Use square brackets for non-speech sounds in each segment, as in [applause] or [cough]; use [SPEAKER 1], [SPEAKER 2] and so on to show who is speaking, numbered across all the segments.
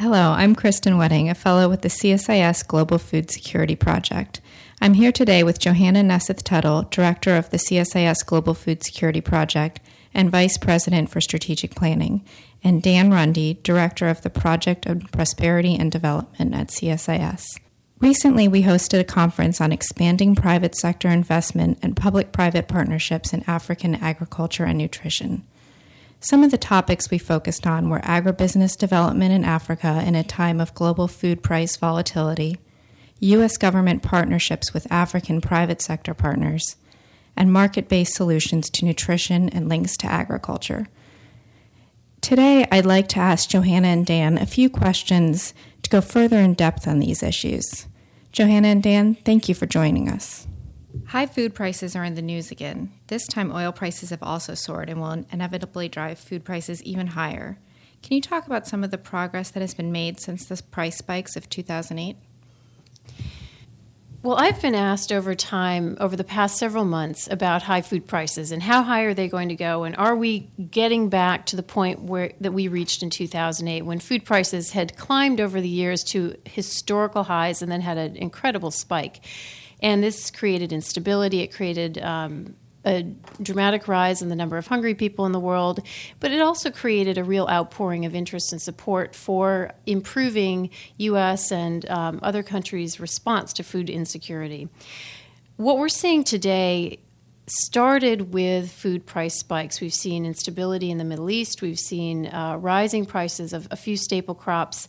[SPEAKER 1] Hello, I'm Kristen Wedding, a fellow with the CSIS Global Food Security Project. I'm here today with Johanna Nesseth Tuttle, Director of the CSIS Global Food Security Project and Vice President for Strategic Planning, and Dan Runde, Director of the Project of Prosperity and Development at CSIS. Recently, we hosted a conference on expanding private sector investment and public private partnerships in African agriculture and nutrition. Some of the topics we focused on were agribusiness development in Africa in a time of global food price volatility, U.S. government partnerships with African private sector partners, and market based solutions to nutrition and links to agriculture. Today, I'd like to ask Johanna and Dan a few questions to go further in depth on these issues. Johanna and Dan, thank you for joining us. High food prices are in the news again. This time, oil prices have also soared and will inevitably drive food prices even higher. Can you talk about some of the progress that has been made since the price spikes of 2008?
[SPEAKER 2] Well, I've been asked over time, over the past several months, about high food prices and how high are they going to go, and are we getting back to the point where that we reached in 2008, when food prices had climbed over the years to historical highs and then had an incredible spike. And this created instability. It created um, a dramatic rise in the number of hungry people in the world, but it also created a real outpouring of interest and support for improving U.S. and um, other countries' response to food insecurity. What we're seeing today started with food price spikes. We've seen instability in the Middle East, we've seen uh, rising prices of a few staple crops,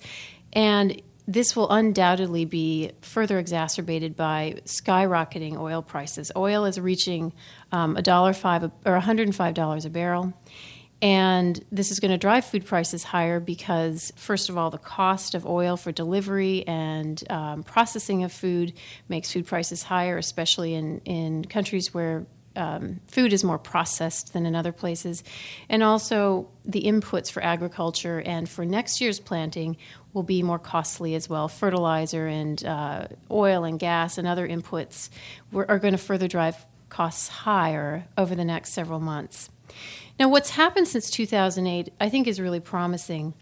[SPEAKER 2] and this will undoubtedly be further exacerbated by skyrocketing oil prices. Oil is reaching um, a dollar five or 105 dollars a barrel, and this is going to drive food prices higher because, first of all, the cost of oil for delivery and um, processing of food makes food prices higher, especially in in countries where um, food is more processed than in other places. And also, the inputs for agriculture and for next year's planting will be more costly as well. Fertilizer and uh, oil and gas and other inputs are going to further drive costs higher over the next several months. Now, what's happened since 2008, I think, is really promising.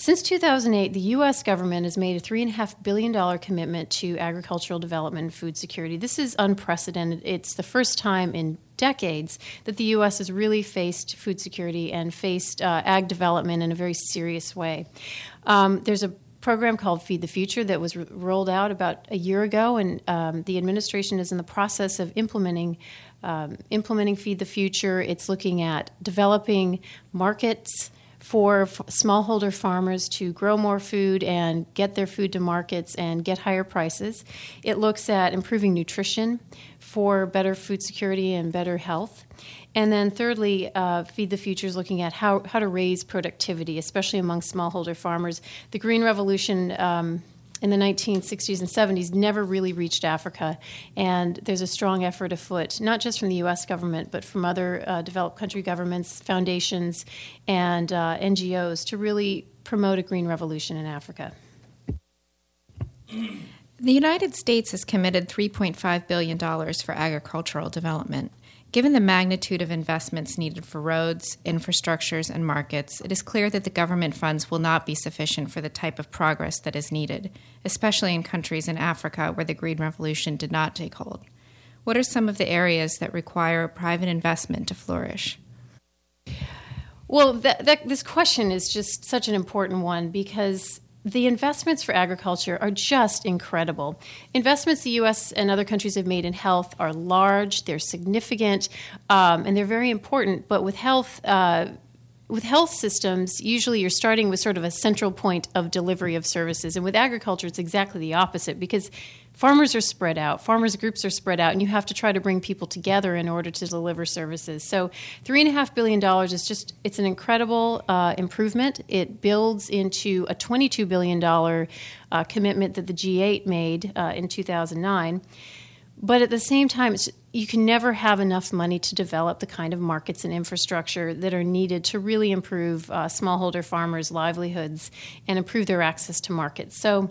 [SPEAKER 2] Since 2008, the U.S. government has made a $3.5 billion commitment to agricultural development and food security. This is unprecedented. It's the first time in decades that the U.S. has really faced food security and faced uh, ag development in a very serious way. Um, there's a program called Feed the Future that was r- rolled out about a year ago, and um, the administration is in the process of implementing. Um, implementing Feed the Future, it's looking at developing markets for f- smallholder farmers to grow more food and get their food to markets and get higher prices. It looks at improving nutrition for better food security and better health. And then, thirdly, uh, Feed the Future is looking at how, how to raise productivity, especially among smallholder farmers. The Green Revolution um, in the 1960s and 70s never really reached Africa. And there's a strong effort afoot, not just from the U.S. government, but from other uh, developed country governments, foundations, and uh, NGOs to really promote a green revolution in Africa.
[SPEAKER 1] The United States has committed $3.5 billion for agricultural development. Given the magnitude of investments needed for roads, infrastructures, and markets, it is clear that the government funds will not be sufficient for the type of progress that is needed, especially in countries in Africa where the Green Revolution did not take hold. What are some of the areas that require private investment to flourish?
[SPEAKER 2] Well, this question is just such an important one because the investments for agriculture are just incredible. Investments the U.S. and other countries have made in health are large, they're significant, um, and they're very important. But with health, uh, with health systems, usually you're starting with sort of a central point of delivery of services, and with agriculture, it's exactly the opposite because farmers are spread out, farmers groups are spread out, and you have to try to bring people together in order to deliver services. So, three and a half billion dollars is just it's an incredible uh, improvement. It builds into a twenty-two billion dollar uh, commitment that the G8 made uh, in 2009. But at the same time, you can never have enough money to develop the kind of markets and infrastructure that are needed to really improve uh, smallholder farmers' livelihoods and improve their access to markets. So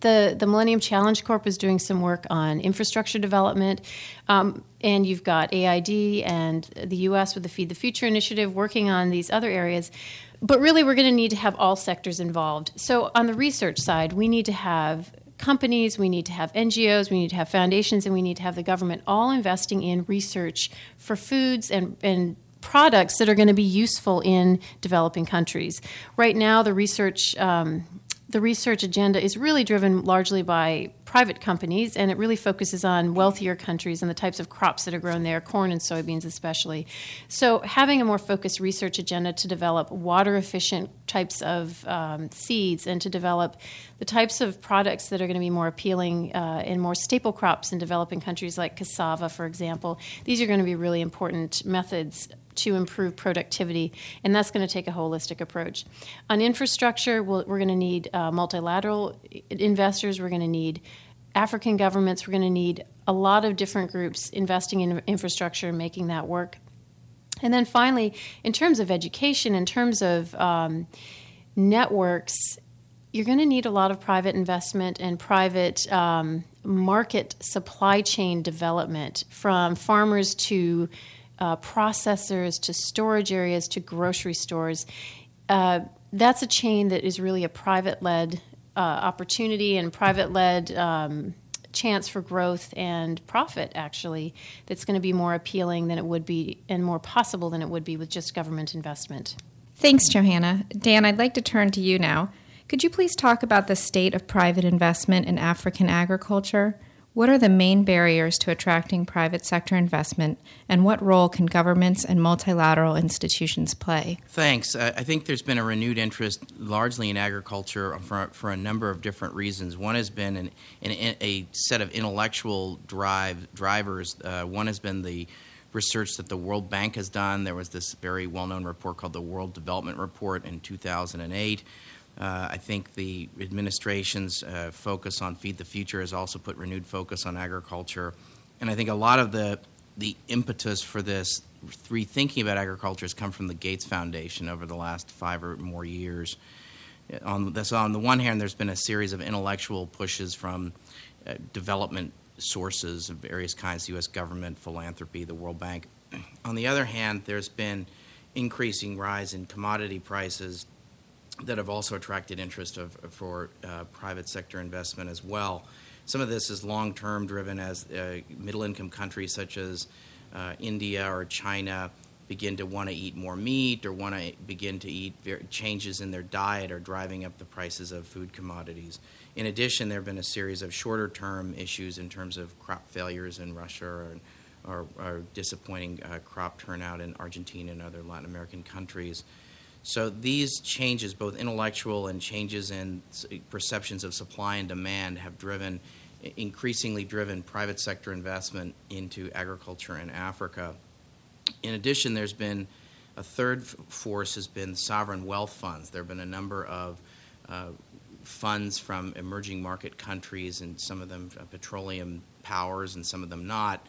[SPEAKER 2] the the Millennium Challenge Corp is doing some work on infrastructure development, um, and you've got AID and the U.S. with the Feed the Future initiative working on these other areas. but really, we're going to need to have all sectors involved. So, on the research side, we need to have companies, we need to have NGOs, we need to have foundations, and we need to have the government all investing in research for foods and, and products that are going to be useful in developing countries. Right now, the research um, the research agenda is really driven largely by private companies, and it really focuses on wealthier countries and the types of crops that are grown there, corn and soybeans especially. So, having a more focused research agenda to develop water efficient types of um, seeds and to develop the types of products that are going to be more appealing uh, in more staple crops in developing countries like cassava, for example, these are going to be really important methods to improve productivity, and that's going to take a holistic approach. On infrastructure, we we are going to need uh, multilateral investors, we're going to need African governments, we're going to need a lot of different groups investing in infrastructure and making that work. And then finally, in terms of education, in terms of um, networks, you're going to need a lot of private investment and private um, market supply chain development from farmers to uh, processors to storage areas to grocery stores. Uh, that's a chain that is really a private led uh, opportunity and private led um, chance for growth and profit, actually, that's going to be more appealing than it would be and more possible than it would be with just government investment.
[SPEAKER 1] Thanks, Johanna. Dan, I'd like to turn to you now. Could you please talk about the state of private investment in African agriculture? What are the main barriers to attracting private sector investment, and what role can governments and multilateral institutions play?
[SPEAKER 3] Thanks. I think there's been a renewed interest largely in agriculture for, for a number of different reasons. One has been an, an, a set of intellectual drive drivers. Uh, one has been the research that the World Bank has done. There was this very well known report called the World Development Report in 2008. Uh, I think the administration's uh, focus on Feed the Future has also put renewed focus on agriculture. And I think a lot of the, the impetus for this rethinking about agriculture has come from the Gates Foundation over the last five or more years. On, this, on the one hand, there's been a series of intellectual pushes from uh, development sources of various kinds, U.S. government, philanthropy, the World Bank. [clears throat] On the other hand, there's been increasing rise in commodity prices that have also attracted interest of, for uh, private sector investment as well. Some of this is long term driven as uh, middle income countries such as uh, India or China begin to want to eat more meat or want to begin to eat changes in their diet are driving up the prices of food commodities. In addition, there have been a series of shorter term issues in terms of crop failures in Russia or, or, or disappointing uh, crop turnout in Argentina and other Latin American countries. So these changes, both intellectual and changes in perceptions of supply and demand, have driven increasingly driven private sector investment into agriculture in Africa. In addition, there's been a third force has been sovereign wealth funds. There have been a number of uh, funds from emerging market countries, and some of them uh, petroleum powers, and some of them not,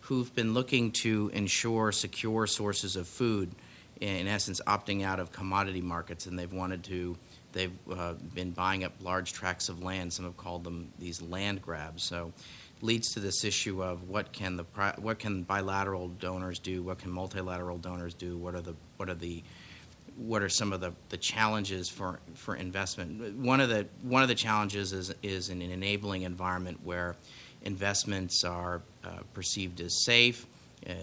[SPEAKER 3] who've been looking to ensure secure sources of food in essence opting out of commodity markets and they've wanted to they've uh, been buying up large tracts of land. Some have called them these land grabs. So leads to this issue of what can the what can bilateral donors do? What can multilateral donors do? What are the what are the what are some of the, the challenges for, for investment? One of the one of the challenges is is an enabling environment where investments are uh, perceived as safe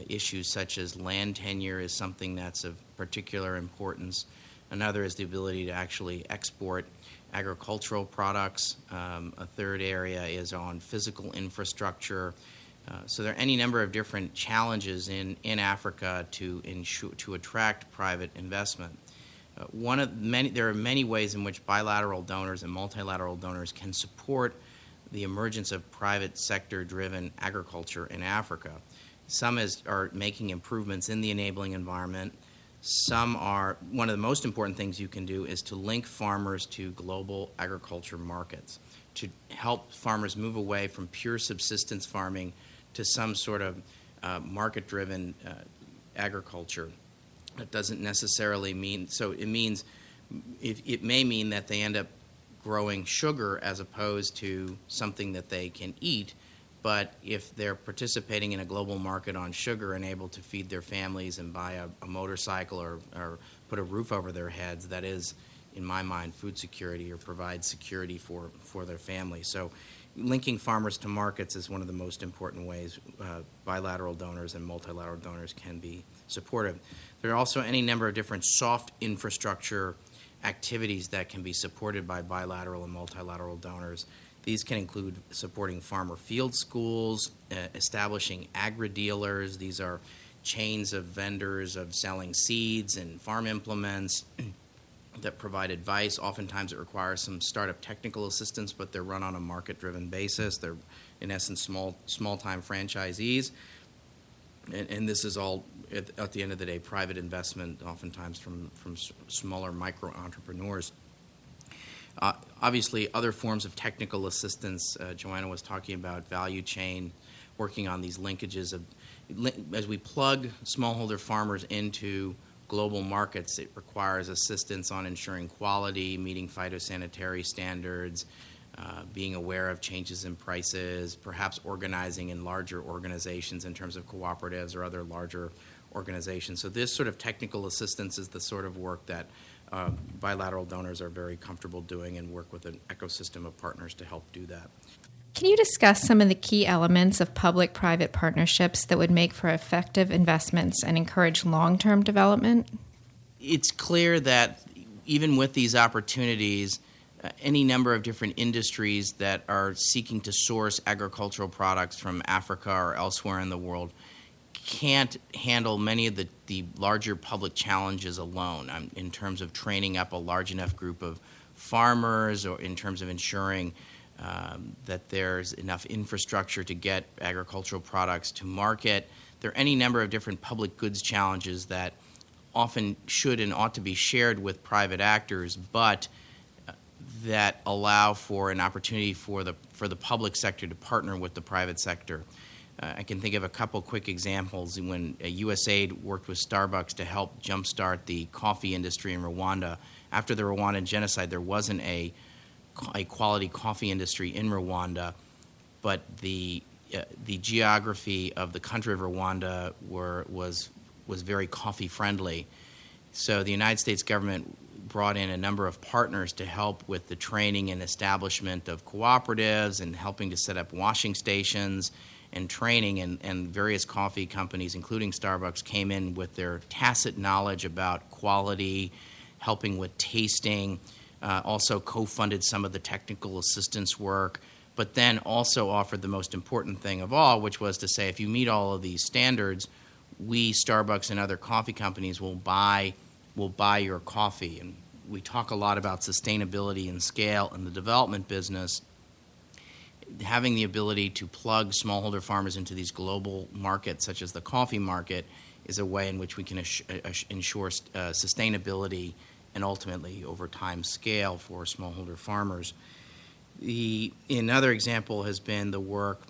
[SPEAKER 3] issues such as land tenure is something that's of particular importance. Another is the ability to actually export agricultural products. Um, a third area is on physical infrastructure. Uh, so there are any number of different challenges in, in Africa to ensure, to attract private investment. Uh, one of many, there are many ways in which bilateral donors and multilateral donors can support the emergence of private sector driven agriculture in Africa. Some is, are making improvements in the enabling environment. Some are, one of the most important things you can do is to link farmers to global agriculture markets, to help farmers move away from pure subsistence farming to some sort of uh, market driven uh, agriculture. That doesn't necessarily mean, so it means, it, it may mean that they end up growing sugar as opposed to something that they can eat but if they're participating in a global market on sugar and able to feed their families and buy a, a motorcycle or, or put a roof over their heads, that is, in my mind, food security or provide security for, for their family. So, linking farmers to markets is one of the most important ways uh, bilateral donors and multilateral donors can be supportive. There are also any number of different soft infrastructure activities that can be supported by bilateral and multilateral donors. These can include supporting farmer field schools, uh, establishing agri dealers. These are chains of vendors of selling seeds and farm implements [clears throat] that provide advice. Oftentimes, it requires some startup technical assistance, but they're run on a market driven basis. They're, in essence, small small time franchisees. And, and, this is all, at, at, the end of the day, private investment, oftentimes from, from smaller micro entrepreneurs. Uh, obviously, other forms of technical assistance. Uh, Johanna was talking about value chain, working on these linkages of as we plug smallholder farmers into global markets. It requires assistance on ensuring quality, meeting phytosanitary standards, uh, being aware of changes in prices, perhaps organizing in larger organizations in terms of cooperatives or other larger organizations. So, this sort of technical assistance is the sort of work that uh, bilateral donors are very comfortable doing and work with an ecosystem of partners to help do that.
[SPEAKER 1] Can you discuss some of the key elements of public private partnerships that would make for effective investments and encourage long term development?
[SPEAKER 3] It's clear that even with these opportunities, uh, any number of different industries that are seeking to source agricultural products from Africa or elsewhere in the world can't handle many of the, the larger public challenges alone um, in terms of training up a large enough group of farmers or in terms of ensuring um, that there's enough infrastructure to get agricultural products to market. There are any number of different public goods challenges that often should and ought to be shared with private actors, but uh, that allow for an opportunity for the for the public sector to partner with the private sector. Uh, I can think of a couple quick examples when uh, USAID worked with Starbucks to help jumpstart the coffee industry in Rwanda. After the Rwandan genocide, there wasn't a, a quality coffee industry in Rwanda, but the uh, the geography of the country of Rwanda were, was was very coffee friendly. So the United States government brought in a number of partners to help with the training and establishment of cooperatives and helping to set up washing stations and training, and, and various coffee companies, including Starbucks, came in with their tacit knowledge about quality, helping with tasting, uh, also co funded some of the technical assistance work, but then also offered the most important thing of all, which was to say if you meet all of these standards, we, Starbucks, and other coffee companies will buy, will buy your coffee. And we talk a lot about sustainability and scale in the development business having the ability to plug smallholder farmers into these global markets, such as the coffee market, is a way in which we can ensure uh, sustainability and ultimately, over time, scale for smallholder farmers. The, another example has been the work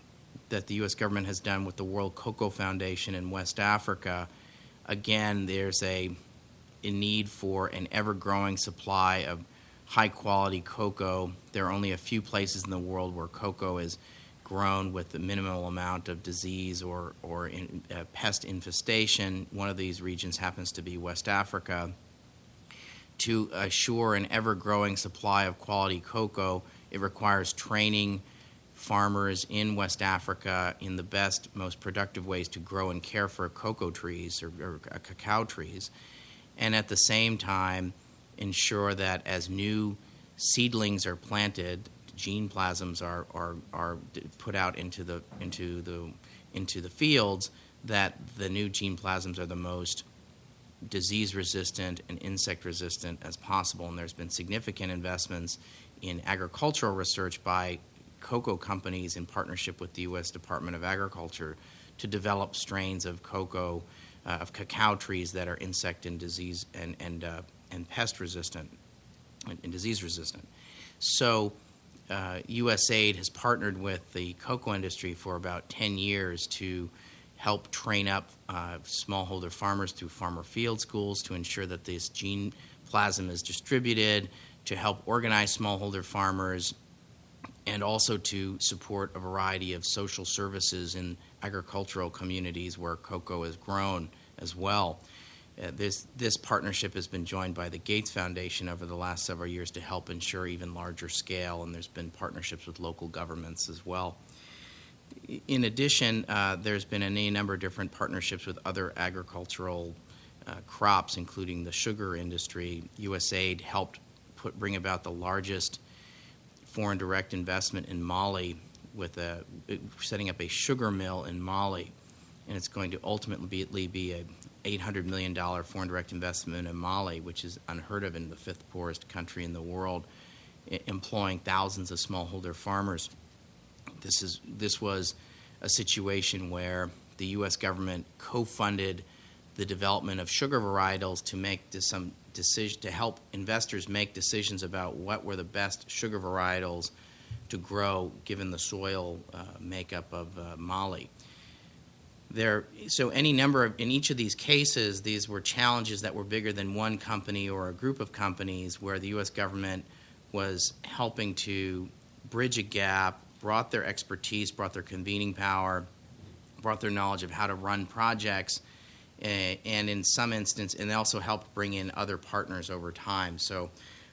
[SPEAKER 3] that the U.S. government has done with the World Cocoa Foundation in West Africa. Again, there's a, a need for an ever growing supply of high quality cocoa. There are only a few places in the world where cocoa is grown with the minimal amount of disease or, or in, uh, pest infestation. One of these regions happens to be West Africa. To assure an ever growing supply of quality cocoa, it requires training farmers in West Africa in the best, most productive ways to grow and care for cocoa trees or, or cacao trees. And at the same time, ensure that as new seedlings are planted, gene plasms are, are, are put out into the, into, the, into the fields, that the new gene plasms are the most disease resistant and insect resistant as possible. And there's been significant investments in agricultural research by cocoa companies in partnership with the U.S. Department of Agriculture to develop strains of cocoa, uh, of cacao trees that are insect and disease and, and uh, and pest resistant and, disease resistant. So, uh, USAID has partnered with the cocoa industry for about 10 years to help train up uh, smallholder farmers through farmer field schools to ensure that this gene plasm is distributed, to help organize smallholder farmers and also to support a variety of social services in agricultural communities where cocoa is grown as well. Uh, this, this partnership has been joined by the Gates Foundation over the last several years to help ensure even larger scale, and there's been partnerships with local governments as well. In addition, uh, there's been any number of different partnerships with other agricultural uh, crops, including the sugar industry. USAID helped put, bring about the largest foreign direct investment in Mali with a, setting up a sugar mill in Mali, and it's going to ultimately be a $800 million foreign direct investment in Mali, which is unheard of in the fifth poorest country in the world, employing thousands of smallholder farmers. This, is, this was a situation where the U.S. government co-funded the development of sugar varietals to make some decision to help investors make decisions about what were the best sugar varietals to grow given the soil uh, makeup of uh, Mali there so any number of in each of these cases these were challenges that were bigger than one company or a group of companies where the US government was helping to bridge a gap brought their expertise brought their convening power brought their knowledge of how to run projects eh, and in some instance and they also helped bring in other partners over time. So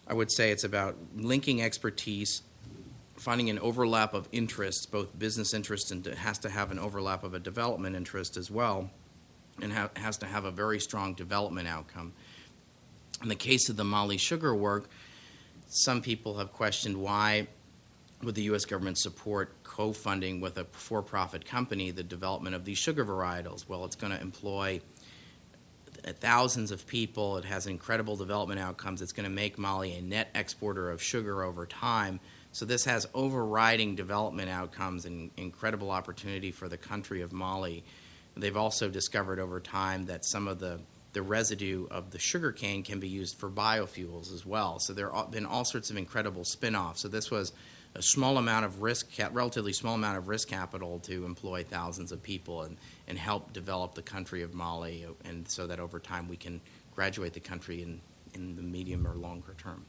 [SPEAKER 3] i would say it's about linking expertise finding an overlap of interests, both business interests and has to have an overlap of a development interest as well, and ha- has to have a very strong development outcome. In the case of the Mali sugar work, some people have questioned why would the U.S. government support co-funding with a for-profit company the development of these sugar varietals? Well, it's going to employ thousands of people. It has incredible development outcomes. It's going to make Mali a net exporter of sugar over time so this has overriding development outcomes and incredible opportunity for the country of Mali. They've also discovered over time that some of the the residue of the sugar cane can be used for biofuels as well. So there have been all sorts of incredible spin-offs. So this was a small amount of risk, relatively small amount of risk capital to employ thousands of people and, and help develop the country of Mali, and so that over time we can graduate the country in, in the medium or longer term.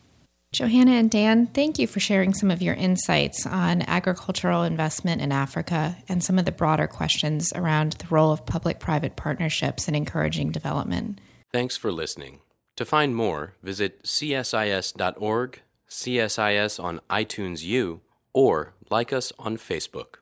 [SPEAKER 1] Johanna and Dan, thank you for sharing some of your insights on agricultural investment in Africa and some of the broader questions around the role of public private partnerships in encouraging development.
[SPEAKER 4] Thanks for listening. To find more, visit csis.org, CSIS on iTunes U, or like us on Facebook.